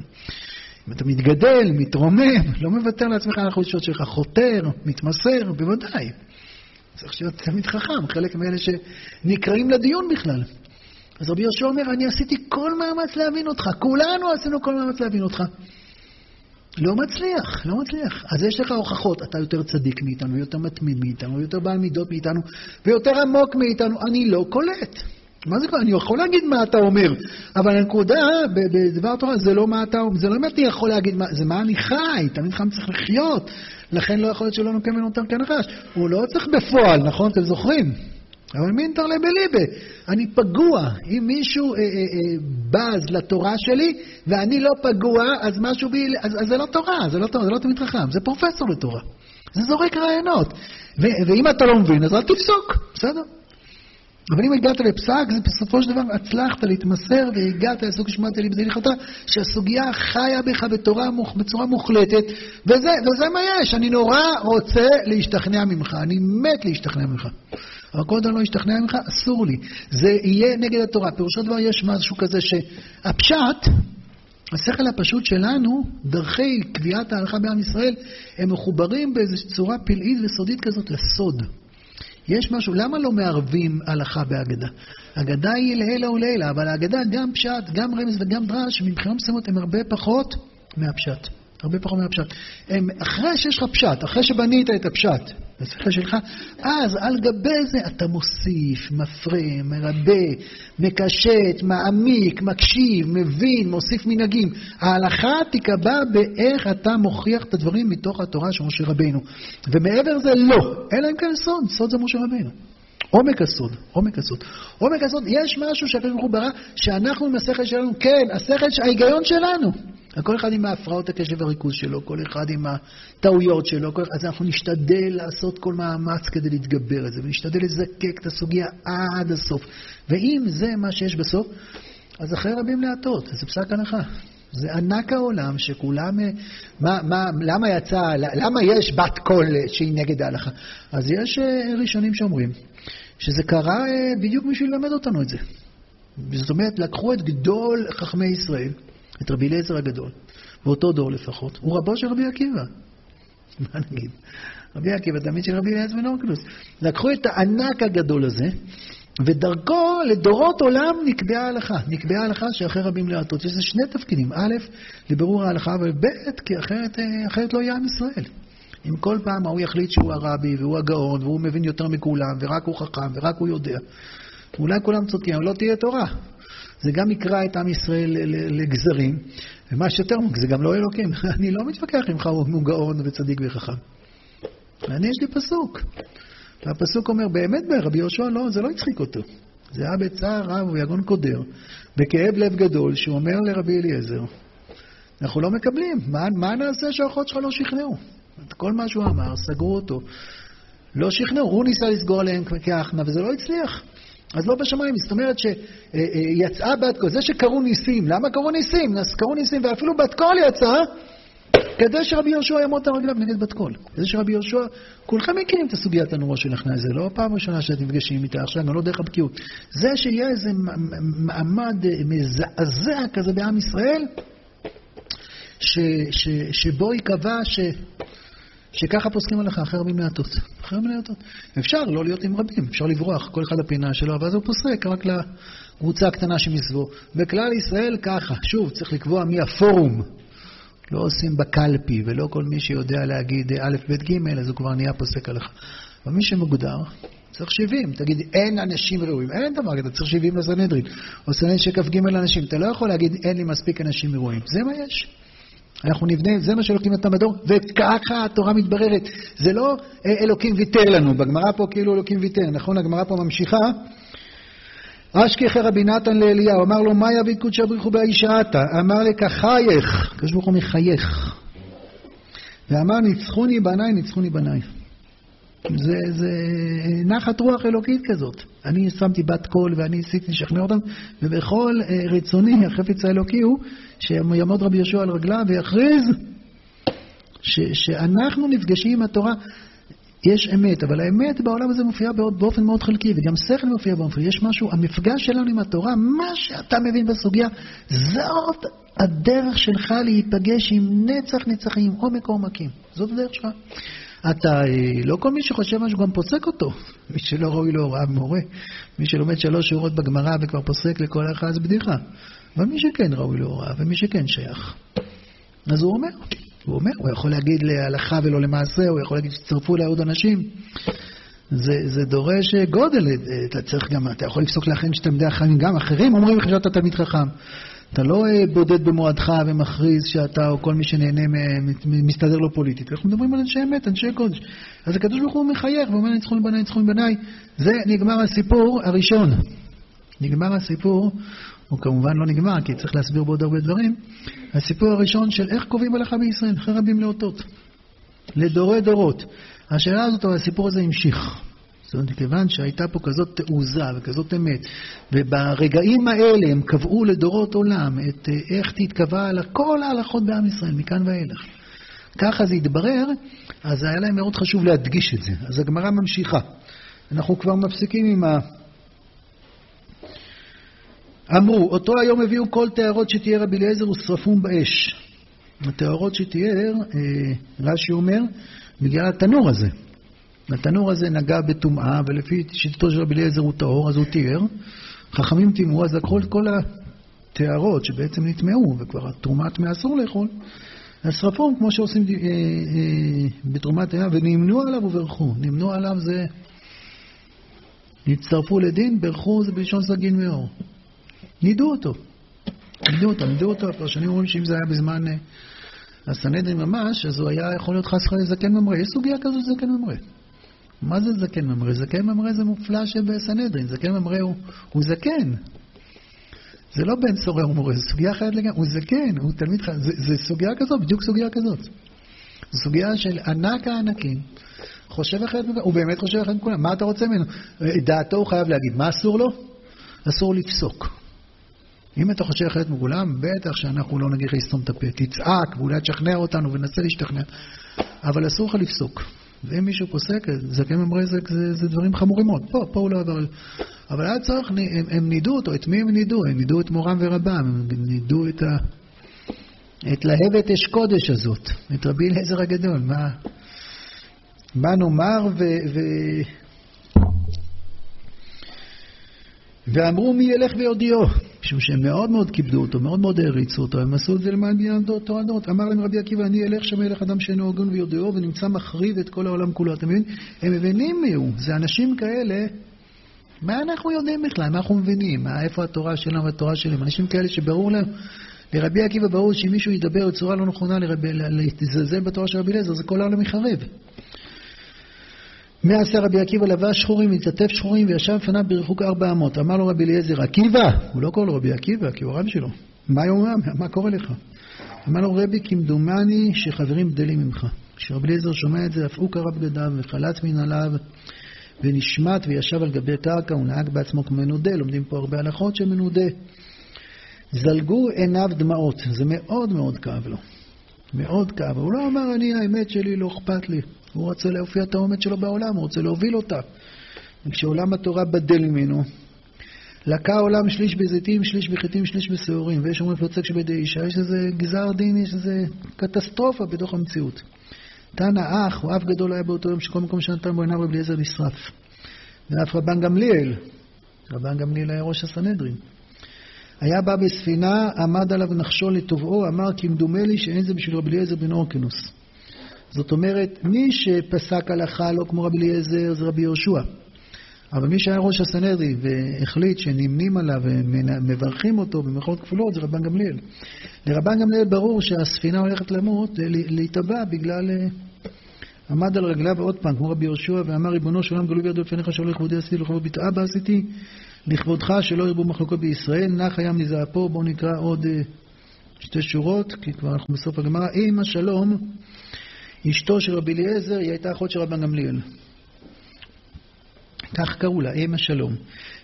אם אתה מתגדל, מתרומם, לא מוותר לעצמך על החולשות שלך, חותר, מתמסר, בוודאי. צריך להיות תלמיד חכם, חלק מאלה שנקראים לדיון בכלל. אז רבי יהושע אומר, אני עשיתי כל מאמץ להבין אותך, כולנו עשינו כל מאמץ להבין אותך. לא מצליח, לא מצליח. אז יש לך הוכחות, אתה יותר צדיק מאיתנו, יותר מתמיד מאיתנו, יותר בעל מידות מאיתנו, ויותר עמוק מאיתנו, אני לא קולט. מה זה קורה? אני יכול להגיד מה אתה אומר, אבל הנקודה בדבר תורה זה לא מה אתה אומר, זה לא אם אני יכול להגיד, מה, זה מה אני חי, תמיד חם צריך לחיות, לכן לא יכול להיות שלא נוקם ונותר כנחש. הוא לא צריך בפועל, נכון? אתם זוכרים? אבל מינטר לבליבה, אני פגוע. אם מישהו אה, אה, אה, בז לתורה שלי ואני לא פגוע, אז משהו בי, אז, אז זה לא תורה, זה לא תורה, זה לא תמיד חכם, זה פרופסור לתורה. זה זורק רעיונות. ו- ואם אתה לא מבין, אז אל תפסוק, בסדר? אבל אם הגעת לפסק, זה בסופו של דבר הצלחת להתמסר והגעת לסוג שמעת לי בזה הלכתה, שהסוגיה חיה בך בתורה, בצורה מוחלטת, וזה, וזה מה יש. אני נורא רוצה להשתכנע ממך, אני מת להשתכנע ממך. אבל כל אדם לא ישתכנע ממך, אסור לי. זה יהיה נגד התורה. פירושו דבר יש משהו כזה שהפשט, השכל הפשוט שלנו, דרכי קביעת ההלכה בעם ישראל, הם מחוברים באיזו צורה פלאית וסודית כזאת לסוד. יש משהו, למה לא מערבים הלכה בהגדה? אגדה היא לעילא ולעילא, אבל האגדה גם פשט, גם רמז וגם דרש, מבחינות מסוימות הם הרבה פחות מהפשט. הרבה פחות מהפשט. הם, אחרי שיש לך פשט, אחרי שבנית את הפשט, בשכל שלך, אז על גבי זה אתה מוסיף, מפרה, מרבה, מקשט, מעמיק, מקשיב, מבין, מוסיף מנהגים. ההלכה תיקבע באיך אתה מוכיח את הדברים מתוך התורה של משה רבינו. ומעבר לזה לא, אלא אם כן סוד, סוד זה משה רבינו. עומק הסוד, עומק הסוד. עומק הסוד, יש משהו שהקדוש ברוך הוא ברא, שאנחנו עם השכל שלנו, כן, השכל, ההיגיון שלנו. כל אחד עם ההפרעות הקשב והריכוז שלו, כל אחד עם הטעויות שלו, כל... אז אנחנו נשתדל לעשות כל מאמץ כדי להתגבר על זה, ונשתדל לזקק את הסוגיה עד הסוף. ואם זה מה שיש בסוף, אז אחרי רבים להטות, זה פסק הנחה. זה ענק העולם שכולם, מה, מה, למה יצא, למה יש בת קול שהיא נגד ההלכה? אז יש אה, ראשונים שאומרים שזה קרה אה, בדיוק בשביל ללמד אותנו את זה. זאת אומרת, לקחו את גדול חכמי ישראל, את רבי אליעזר הגדול, באותו דור לפחות, הוא רבו של רבי עקיבא. מה נגיד? רבי עקיבא, תמיד של רבי אליעזר בן. לקחו את הענק הגדול הזה, ודרכו לדורות עולם נקבעה ההלכה. נקבעה ההלכה שאחרי רבים להטות. יש לזה שני תפקידים. א', לבירור ההלכה, וב', כי אחרת, אה, אחרת לא יהיה עם ישראל. אם כל פעם ההוא יחליט שהוא הרבי והוא הגאון והוא מבין יותר מכולם ורק הוא חכם ורק הוא יודע, אולי כולם צודקים, אבל לא תהיה תורה. זה גם יקרע את עם ישראל לגזרים, ומה שיותר זה גם לא אלוקים. אני לא מתווכח עם הוא גאון וצדיק וחכם. אני, יש לי פסוק. והפסוק אומר, באמת ברבי יהושע לא, זה לא הצחיק אותו. זה היה בצער רב ויגון קודר, בכאב לב גדול, שהוא אומר לרבי אליעזר, אנחנו לא מקבלים, מה, מה נעשה שההוכחות שלך לא שכנעו? את כל מה שהוא אמר, סגרו אותו. לא שכנעו, הוא ניסה לסגור עליהם כעכנא, וזה לא הצליח. אז לא בשמיים, זאת אומרת שיצאה בת קול, זה שקראו ניסים, למה קראו ניסים? אז קראו ניסים, ואפילו בת קול יצאה, כדי שרבי יהושע יעמוד על רגליו נגד בת קול. כדי שרבי יהושע, כולכם מכירים את הסוגיית הנורא של נכנע, זה לא הפעם הראשונה שאתם נפגשים איתה עכשיו, גם לא דרך הבקיאות. זה שיהיה איזה מעמד מזעזע כזה בעם ישראל, ש, ש, שבו ייקבע ש... שככה פוסקים עליך אחרי רבים מעטות. אחרי רבים מעטות. אפשר לא להיות עם רבים, אפשר לברוח, כל אחד לפינה שלו, ואז הוא פוסק רק לקבוצה הקטנה שמסביבו. בכלל ישראל ככה, שוב, צריך לקבוע מי הפורום. לא עושים בקלפי, ולא כל מי שיודע להגיד א', ב', ג', אז הוא כבר נהיה פוסק עליך. אבל מי שמוגדר, צריך 70. תגיד, אין אנשים ראויים. אין דבר כזה, צריך 70 לסנהדרין. או סנהדרין שכ"ג אנשים. אתה לא יכול להגיד, אין לי מספיק אנשים ראויים. זה מה יש. אנחנו נבנה, זה מה שאלוקים נתן בדור, וככה התורה מתבררת. זה לא אה, אלוקים ויתר לנו, בגמרא פה כאילו אלוקים ויתר, נכון? הגמרא פה ממשיכה. אשכחי רבי נתן לאליהו, אמר לו, מה יביא קודשא בריחו באישעתה? אמר לך, חייך, הקדוש ברוך הוא מחייך. ואמר, ניצחוני בניי, ניצחוני בניי. זה, זה נחת רוח אלוקית כזאת. אני שמתי בת קול ואני ניסיתי לשכנע אותם, ובכל אה, רצוני החפץ האלוקי הוא שיעמוד רבי יהושע על רגליו ויכריז ש, שאנחנו נפגשים עם התורה. יש אמת, אבל האמת בעולם הזה מופיעה באופן מאוד חלקי, וגם שכל מופיע באופן, יש משהו, המפגש שלנו עם התורה, מה שאתה מבין בסוגיה, זאת הדרך שלך להיפגש עם נצח נצחים, עומק עומקים. זאת הדרך שלך. אתה, אה, לא כל מי שחושב משהו גם פוסק אותו. מי שלא ראוי להוראה מורה. מי שלומד שלוש שורות בגמרא וכבר פוסק לכל אחד זה בדיחה. אבל מי שכן ראוי להוראה ומי שכן שייך. אז הוא אומר, הוא אומר, הוא יכול להגיד להלכה ולא למעשה, הוא יכול להגיד שצטרפו אליי עוד אנשים. זה, זה דורש גודל, אתה צריך גם, אתה יכול לפסוק לאחרים שתלמידי חכמים, גם אחרים אומרים לך שאתה תלמיד חכם. אתה לא אה, בודד במועדך ומכריז שאתה או כל מי שנהנה מסתדר לו פוליטית. אנחנו מדברים על אנשי אמת, אנשי קודש. אז הקדוש ברוך הוא מחייך ואומר ניצחו לבניי, ניצחו לבניי. זה נגמר הסיפור הראשון. נגמר הסיפור, הוא כמובן לא נגמר, כי צריך להסביר בו עוד הרבה דברים. הסיפור הראשון של איך קובעים הלכה בישראל, אחרי רבים לאותות. לדורי דורות. השאלה הזאת, הסיפור הזה המשיך. זאת אומרת, כיוון שהייתה פה כזאת תעוזה וכזאת אמת, וברגעים האלה הם קבעו לדורות עולם את אה, איך תתקבע על כל ההלכות בעם ישראל, מכאן ואילך. ככה זה התברר, אז היה להם מאוד חשוב להדגיש את זה. אז הגמרא ממשיכה. אנחנו כבר מפסיקים עם ה... אמרו, אותו היום הביאו כל טהרות שתיאר רבי אליעזר ושרפום באש. הטהרות שתיאר, אה, רש"י אומר, בגלל התנור הזה. התנור הזה נגע בטומאה, ולפי שיטתו של רבי אליעזר הוא טהור, אז הוא תיאר. חכמים טימאו, אז לקחו את כל הטהרות שבעצם נטמעו, וכבר התרומה טמאה אסור לאכול, אז שרפו כמו שעושים אה, אה, בתרומת טמאה, ונמנו עליו וברכו. נמנו עליו זה... נצטרפו לדין, ברכו זה בלשון סגין מאור. נידו אותו. נידו אותו, נידו אותו. הפרשנים אומרים שאם זה היה בזמן אה, הסנהדרין ממש, אז הוא היה יכול להיות חס וחלילה זקן ממרא. יש סוגיה של זקן ממרא. מה זה זקן ממרא? זקן ממרא זה מופלא שבסנהדרין. זקן ממרא הוא, הוא זקן. זה לא בן סורר ומורה, זו סוגיה אחרת לגמרי. הוא זקן, הוא תלמיד. זה, זה סוגיה כזאת, בדיוק סוגיה כזאת. זו סוגיה של ענק הענקים. חושב אחרת הוא באמת חושב אחרת מכולם. מה אתה רוצה ממנו? דעתו הוא חייב להגיד. מה אסור לו? אסור לפסוק. אם אתה חושב אחרת מכולם, בטח שאנחנו לא נגיד לך לסתום את הפה. תצעק, ואולי תשכנע אותנו וננסה להשתכנע, אבל אסור לך לפסוק. ואם מישהו פוסק, זקן ממרא זה, זה, זה דברים חמורים מאוד. פה, פה הוא לא עבר... אבל היה צורך, הם, הם נידו אותו. את מי הם נידו? הם נידו את מורם ורבם, הם נידו את ה... את להבת אש קודש הזאת, את רבי אליעזר הגדול. מה, מה נאמר ו... ו... ואמרו מי ילך ויודיעו, משום שהם מאוד מאוד כיבדו אותו, מאוד מאוד העריצו אותו, הם עשו את זה למען תורה דורות. אמר להם רבי עקיבא, אני אלך שם ילך אדם שאינו הגון ויודיעו, ונמצא מחריב את כל העולם כולו. אתם מבינים? הם מבינים מי הוא, זה אנשים כאלה, מה אנחנו יודעים בכלל? מה אנחנו מבינים? מה, איפה התורה שלנו והתורה שלהם? אנשים כאלה שברור להם, לרבי עקיבא ברור שאם מישהו ידבר בצורה לא נכונה, להתזלזל בתורה של רבי אליעזר, זה כל העולם יחרב. מה עשה רבי עקיבא לבש שחורים, התעטף שחורים וישב לפניו בריחוק ארבע אמות. אמר לו רבי אליעזר, עקיבא! הוא לא קורא לו רבי עקיבא, כי הוא הרב שלו. מה יאמר? מה קורה לך? אמר לו רבי, כמדומני שחברים גדלים ממך. כשרבי אליעזר שומע את זה, אף הוא קרא בגדיו וחלץ מנעליו ונשמט וישב על גבי קרקע ונהג בעצמו כמו מנודה. לומדים פה הרבה הלכות של מנודה. זלגו עיניו דמעות. זה מאוד מאוד כאב לו. מאוד כאב. הוא לא אמר, אני, האמת שלי לא אכפת לי. הוא רוצה להופיע את האומץ שלו בעולם, הוא רוצה להוביל אותה. וכשעולם התורה בדל ממנו, לקה העולם שליש בזיתים, שליש בחיטים, שליש בשעורים, ויש אומרים פלוצק שבידי אישה, יש איזה גזר דין, יש איזה קטסטרופה בתוך המציאות. תנא אח, הוא אף גדול היה באותו יום שכל מקום שנתן בו עיניו רבי אליעזר נשרף. ואף רבן גמליאל, רבן גמליאל היה ראש הסנהדרין. היה בא בספינה, עמד עליו נחשו לתובעו, אמר כמדומה לי שאין זה בשביל רבי אליעזר בן אורקנוס. זאת אומרת, מי שפסק הלכה לא כמו רבי אליעזר זה רבי יהושע. אבל מי שהיה ראש הסנהדרי והחליט שנמנים עליו ומברכים אותו במרכאות כפולות זה רבן גמליאל. לרבן גמליאל ברור שהספינה הולכת למות, להיטבע בגלל... אה, עמד על רגליו עוד פעם, כמו רבי יהושע, ואמר ריבונו של עולם גלוי בידו לפניך שלא לכבודי עשיתי לכבוד בתאה בה עשיתי לכבודך שלא ירבו מחלוקות בישראל, נח הים מזעפו, בואו נקרא עוד אה, שתי שורות, כי כבר אנחנו בסוף הגמרא. אם השלום אשתו של רבי אליעזר, היא הייתה אחות של רבן גמליאל. כך קראו לה, אם השלום.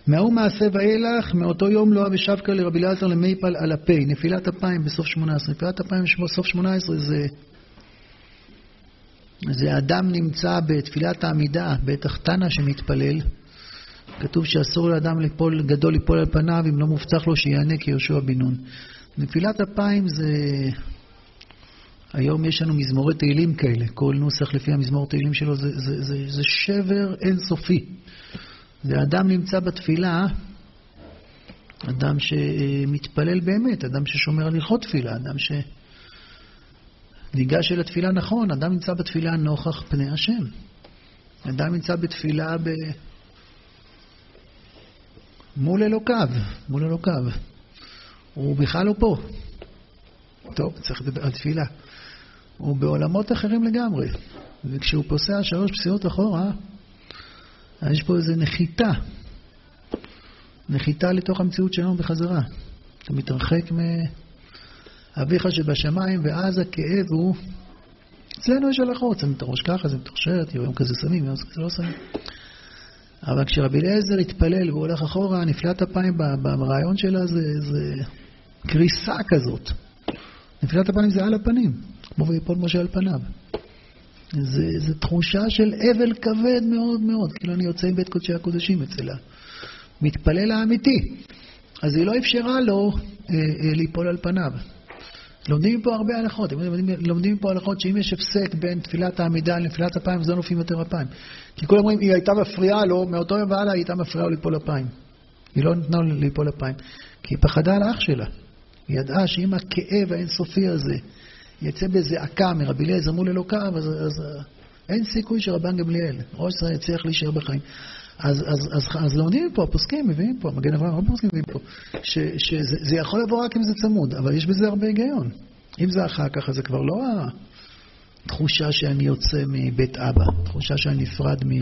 מההוא מעשה ואילך, מאותו יום לא אבי שבקה לרבי אליעזר למייפל על הפה, נפילת אפיים בסוף שמונה עשרה. נפילת אפיים בסוף שמונה עשרה זה... זה אדם נמצא בתפילת העמידה, בטח תנא שמתפלל. כתוב שאסור לאדם ליפול, גדול ליפול על פניו אם לא מובטח לו שיענה כיהושע בן נון. נפילת אפיים זה היום יש לנו מזמורי תהילים כאלה, כל נוסח לפי המזמור תהילים שלו זה, זה, זה, זה שבר אינסופי. ואדם נמצא בתפילה, אדם שמתפלל באמת, אדם ששומר על הלכות תפילה, אדם ש... ניגש אל התפילה נכון, אדם נמצא בתפילה נוכח פני השם. אדם נמצא בתפילה ב... מול אלוקיו, מול אלוקיו. הוא בכלל לא פה. טוב, צריך לדבר על תפילה. הוא בעולמות אחרים לגמרי. וכשהוא פוסע שלוש פסיעות אחורה, יש פה איזו נחיתה. נחיתה לתוך המציאות שלנו בחזרה. אתה מתרחק מאביך שבשמיים, ואז הכאב הוא... אצלנו יש הלכות, שמים את הראש ככה, זה מתרשרת, יום כזה שמים, יום כזה לא שמים. אבל כשרבי אליעזר התפלל והוא הולך אחורה, נפילת אפיים ברעיון שלה זה, זה קריסה כזאת. נפילת הפנים זה על הפנים, כמו ויפול משה על פניו. זה, זה תחושה של אבל כבד מאוד מאוד, כאילו אני יוצא עם בית קודשי הקודשים אצל המתפלל האמיתי. אז היא לא אפשרה לו אה, אה, ליפול על פניו. לומדים פה הרבה הלכות, לומדים פה הלכות שאם יש הפסק בין תפילת העמידה לנפילת אפיים, אז לא נופלים יותר אפיים. כי כולם אומרים, היא הייתה מפריעה לו, מאותו יום והלאה היא הייתה מפריעה לו ליפול אפיים. היא לא נתנה לו ליפול אפיים, כי היא פחדה על האח שלה. היא ידעה שאם הכאב האינסופי הזה יצא בזעקה מרבי אליעזר מול אלוקיו, אז, אז אין סיכוי שרבן גמליאל, ראש ישראל, יצליח להישאר בחיים. אז, אז, אז, אז לומדים פה, הפוסקים מביאים פה, מגן אברהם, הרבה פוסקים מביאים פה, שזה יכול לבוא רק אם זה צמוד, אבל יש בזה הרבה היגיון. אם זה אחר כך, זה כבר לא התחושה שאני יוצא מבית אבא, תחושה שאני נפרד מ...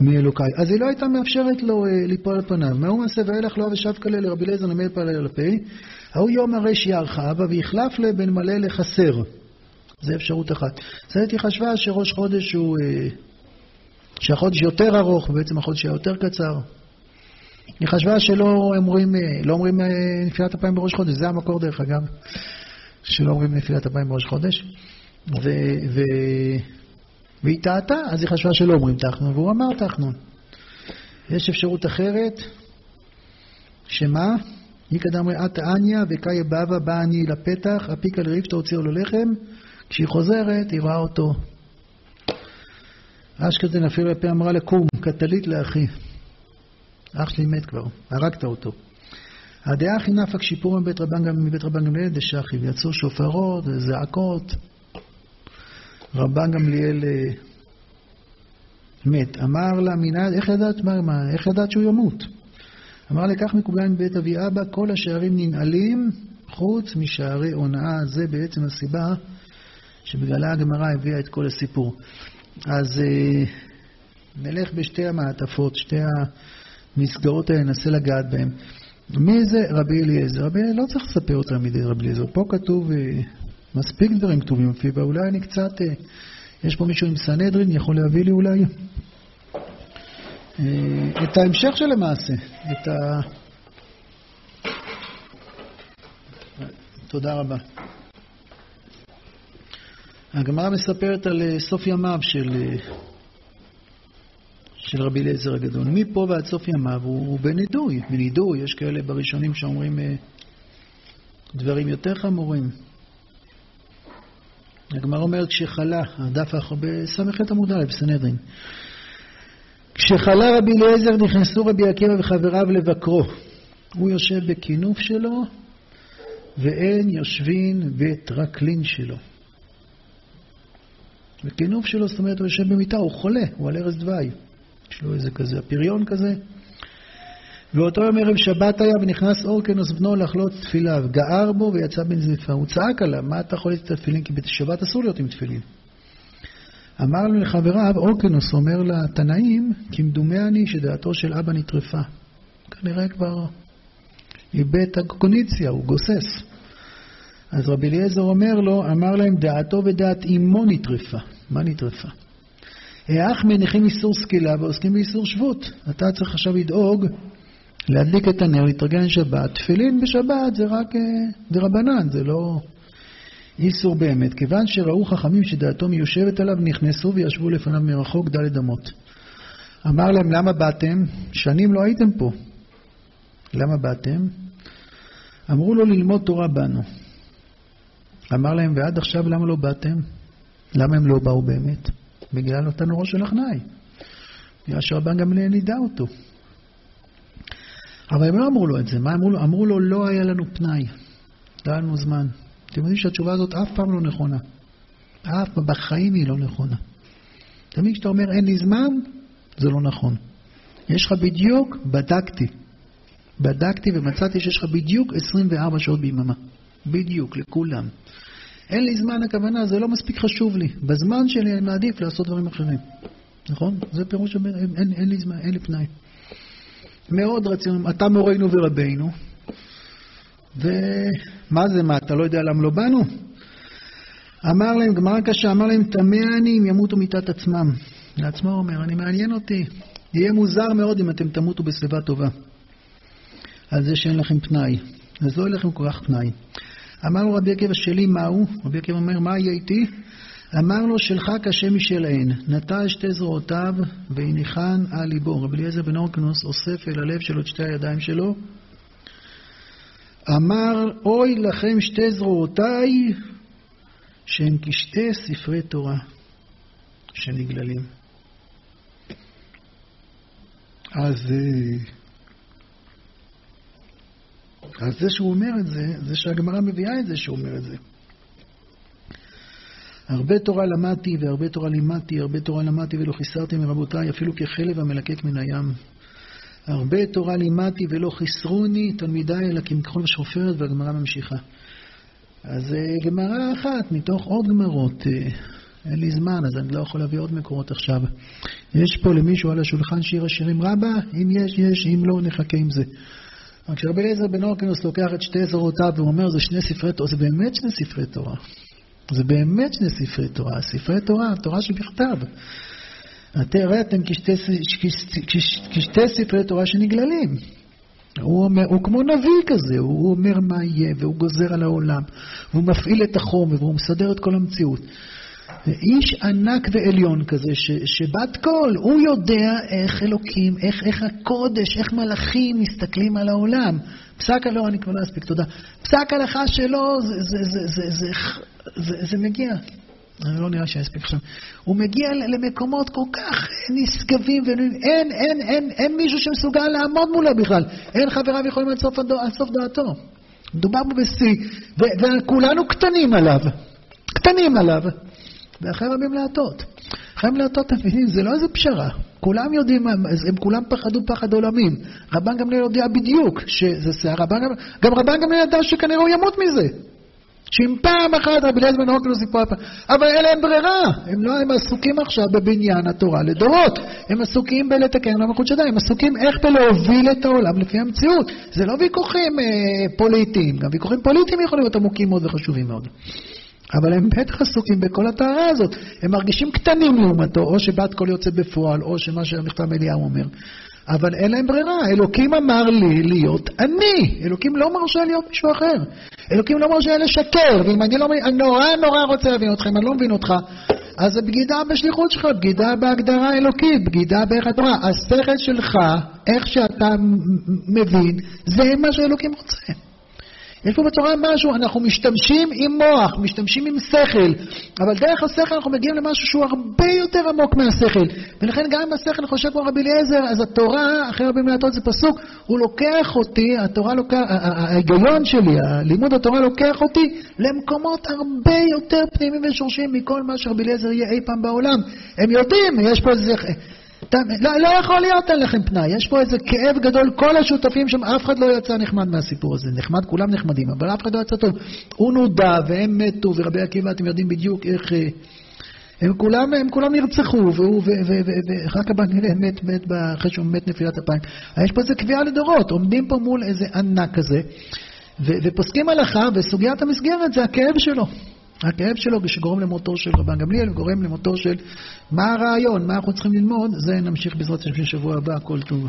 מאלוקיי. אז היא לא הייתה מאפשרת לו אה, ליפול על פניו. מהו מעשה ואילך לא ושב כלל לרבי אליעזר נמל פעלה על הפה, ההוא יום הרי שיערכה אבא ויחלף לבן מלא לחסר. זה אפשרות אחת. זאת היא חשבה שראש חודש הוא... אה, שהחודש יותר ארוך, ובעצם החודש היה יותר קצר. היא חשבה שלא אומרים, אה, לא אומרים נפילת אפיים בראש חודש, זה המקור דרך אגב, שלא אומרים נפילת אפיים בראש חודש. ו... ו... והיא טעתה, אז היא חשבה שלא אומרים תחנון, והוא אמר תחנון. יש אפשרות אחרת, שמה? איקא דמרי אתא אניא וקאיה בבא בא אני לפתח, אפיקה לריפתא הוציאו לו לחם, כשהיא חוזרת היא רואה אותו. אשכנזן אפילו לפה אמרה לקום, קטלית לאחי. אח שלי מת כבר, הרגת אותו. הדעה הכי נפק שיפור מבית רבן גמליאל דשחי, ויצאו שופרות וזעקות. רבן גמליאל אה, מת. אמר לה מנהל, איך ידעת, מה, מה, איך ידעת שהוא ימות? אמר לה, כך מקובל מבית אבי אבא, כל השערים ננעלים חוץ משערי הונאה. זה בעצם הסיבה שבגללה הגמרא הביאה את כל הסיפור. אז אה, נלך בשתי המעטפות, שתי המסגרות האלה, ננסה לגעת בהן. מי זה רבי אליעזר? רבי אליעזר לא צריך לספר יותר מדי רבי אליעזר. פה כתוב אה, מספיק דברים כתובים בפיו, אולי אני קצת... אה, יש פה מישהו עם סנהדרין, יכול להביא לי אולי אה, את ההמשך של המעשה, את ה... תודה רבה. הגמרא מספרת על אה, סוף ימיו של, של רבי אליעזר הגדול. מפה ועד סוף ימיו הוא, הוא בנידוי. בנידוי, יש כאלה בראשונים שאומרים דברים יותר חמורים. הגמרא אומרת כשחלה, הדף בס"ח עמוד א', בסנהדרין. כשחלה רבי אליעזר נכנסו רבי עקיבא וחבריו לבקרו. הוא יושב בכינוף שלו, ואין יושבין בטרקלין שלו. בכינוף שלו, זאת אומרת, הוא יושב במיטה, הוא חולה, הוא על ערש דווי. יש לו איזה כזה, פריון כזה. ואותו יום ערב שבת היה ונכנס אורקנוס בנו לחלות תפיליו, גער בו ויצא בנזיפה. הוא צעק עליו, מה אתה יכול את התפילין? כי בשבת אסור להיות עם תפילין. אמר לו לחבריו, אורקנוס אומר לתנאים, כמדומה אני שדעתו של אבא נטרפה. כנראה כבר איבד את הקוניציה, הוא גוסס. אז רבי אליעזר אומר לו, אמר להם, דעתו ודעת אמו נטרפה. מה נטרפה? האח מניחים איסור סקילה ועוסקים באיסור שבות. אתה צריך עכשיו לדאוג להדליק את הנר, להתרגל לשבת. תפילין בשבת זה רק דרבנן, אה, זה לא איסור באמת. כיוון שראו חכמים שדעתו מיושבת עליו, נכנסו וישבו לפניו מרחוק דלת אמות. אמר להם, למה באתם? שנים לא הייתם פה. למה באתם? אמרו לו ללמוד תורה בנו. אמר להם, ועד עכשיו למה לא באתם? למה הם לא באו באמת? בגלל אותנו ראש של אחנאי. בגלל שרבן גמליאל נידע אותו. אבל הם לא אמרו לו את זה, מה אמרו לו? אמרו לו, לא היה לנו פנאי, לא היה לנו זמן. אתם יודעים שהתשובה הזאת אף פעם לא נכונה. אף פעם בחיים היא לא נכונה. תמיד כשאתה אומר אין לי זמן, זה לא נכון. יש לך בדיוק, בדקתי. בדקתי ומצאתי שיש לך בדיוק 24 שעות ביממה. בדיוק, לכולם. אין לי זמן, הכוונה, זה לא מספיק חשוב לי. בזמן שלי אני מעדיף לעשות דברים אחרים. נכון? זה פירוש שאומר, אין, אין, אין לי זמן, אין לי פנאי. מאוד רצינו, אתה מורנו ורבינו, ומה זה, מה, אתה לא יודע למה לא באנו? אמר להם, גמרא קשה, אמר להם, טמא אני אם ימותו מיתת עצמם. לעצמו הוא אומר, אני מעניין אותי. יהיה מוזר מאוד אם אתם תמותו בשיבה טובה. על זה שאין לכם פנאי. אז לא יהיה לכם כל כך פנאי. אמר לו רבי עקיבא, שלי מהו? רבי עקיבא אומר, מה יהיה איתי? אמר לו, שלך קשה משלהן. נטל שתי זרועותיו והניחן על ליבו. רבי אליעזר בן אורקנוס אוסף אל הלב שלו את שתי הידיים שלו. אמר, אוי לכם שתי זרועותיי, שהם כשתי ספרי תורה שנגללים. אז, אה, אז זה שהוא אומר את זה, זה שהגמרא מביאה את זה שהוא אומר את זה. הרבה תורה למדתי והרבה תורה לימדתי, הרבה תורה למדתי ולא חיסרתי מרבותיי, אפילו כחלב המלקק מן הים. הרבה תורה לימדתי ולא חיסרוני תלמידיי, אלא כמכחול ושופרת, והגמרא ממשיכה. אז אה, גמרא אחת מתוך עוד גמרות. אה, אין לי זמן, אז אני לא יכול להביא עוד מקורות עכשיו. יש פה למישהו על השולחן שיר השירים רבה? אם יש, יש, אם לא, נחכה עם זה. רק כשרבי אליעזר בן אורקינוס לוקח את שתי זרועותיו ואומר, זה שני ספרי תורה, זה באמת שני ספרי תורה. זה באמת שני ספרי תורה. ספרי תורה, תורה שבכתב. הרי אתם כשתי ספרי תורה שנגללים. הוא, אומר, הוא כמו נביא כזה, הוא אומר מה יהיה, והוא גוזר על העולם, והוא מפעיל את החומר, והוא מסדר את כל המציאות. איש ענק ועליון כזה, ש, שבת קול, הוא יודע איך אלוקים, איך, איך הקודש, איך מלאכים מסתכלים על העולם. פסק, הלא, אני כבר לא אספיק, תודה. פסק הלכה שלו, זה, זה, זה, זה, זה, זה, זה זה מגיע. אני לא נראה שאני אספיק עכשיו. הוא מגיע למקומות כל כך נשגבים, ואין אין, אין, אין, אין מישהו שמסוגל לעמוד מולו בכלל. אין חבריו יכולים עד סוף, עד סוף דעתו. מדובר פה בשיא, וכולנו קטנים עליו. קטנים עליו. ואחרי רבים להטות. אחרי רבים להטות, אתם מבינים, זה לא איזה פשרה. כולם יודעים, הם כולם פחדו פחד עולמים. רבן גמליאל יודע בדיוק שזה שיער. גם רבן גמליאל ידע שכנראה הוא ימות מזה. שאם פעם אחת רבי אליעזר בן אורקלוס סיפור פעם, אבל אין להם ברירה, הם לא, הם עסוקים עכשיו בבניין התורה לדורות, הם עסוקים בלתקן למלכות שדי, הם עסוקים איך בלהוביל את העולם לפי המציאות. זה לא ויכוחים אה, פוליטיים, גם ויכוחים פוליטיים יכולים להיות עמוקים מאוד וחשובים מאוד. אבל הם בטח עסוקים בכל הטהרה הזאת. הם מרגישים קטנים לעומתו, או שבת קול יוצא בפועל, או שמה שהמכתב אליהו אומר. אבל אין להם ברירה. אלוקים אמר לי להיות אני. אלוקים לא מרשה להיות מישהו אחר. אלוקים לא מרשה לשקר. ואם אני לא מבין, אני נורא נורא רוצה להבין אותך, אם אני לא מבין אותך, אז זה בגידה בשליחות שלך, בגידה בהגדרה אלוקית, בגידה בערך התורה. השכל שלך, איך שאתה מבין, זה מה שאלוקים רוצה. יש פה בתורה משהו, אנחנו משתמשים עם מוח, משתמשים עם שכל, אבל דרך השכל אנחנו מגיעים למשהו שהוא הרבה יותר עמוק מהשכל. ולכן גם אם השכל חושב כמו רבי אליעזר, אז התורה, אחרי רבי מלאטות זה פסוק, הוא לוקח אותי, התורה לוקח, ההיגיון שלי, לימוד התורה לוקח אותי למקומות הרבה יותר פנימיים ושורשים מכל מה שרבי אליעזר יהיה אי פעם בעולם. הם יודעים, יש פה איזה... לא, לא יכול להיות אין לכם פנאי, יש פה איזה כאב גדול, כל השותפים שם, אף אחד לא יצא נחמד מהסיפור הזה. נחמד, כולם נחמדים, אבל אף אחד לא יצא טוב. הוא נודע והם מתו, ורבי עקיבא, אתם יודעים בדיוק איך... אה, הם כולם, הם כולם נרצחו, והוא, ורק הבנק מת, מת אחרי שהוא מת נפילת אפיים. יש פה איזה קביעה לדורות, עומדים פה מול איזה ענק כזה, ופוסקים הלכה, וסוגיית המסגרת זה הכאב שלו. הכאב שלו שגורם למותו של רבן גמליאל, גורם למותו של... מה הרעיון? מה אנחנו צריכים ללמוד? זה נמשיך בעזרת השם בשבוע הבא, כל טוב.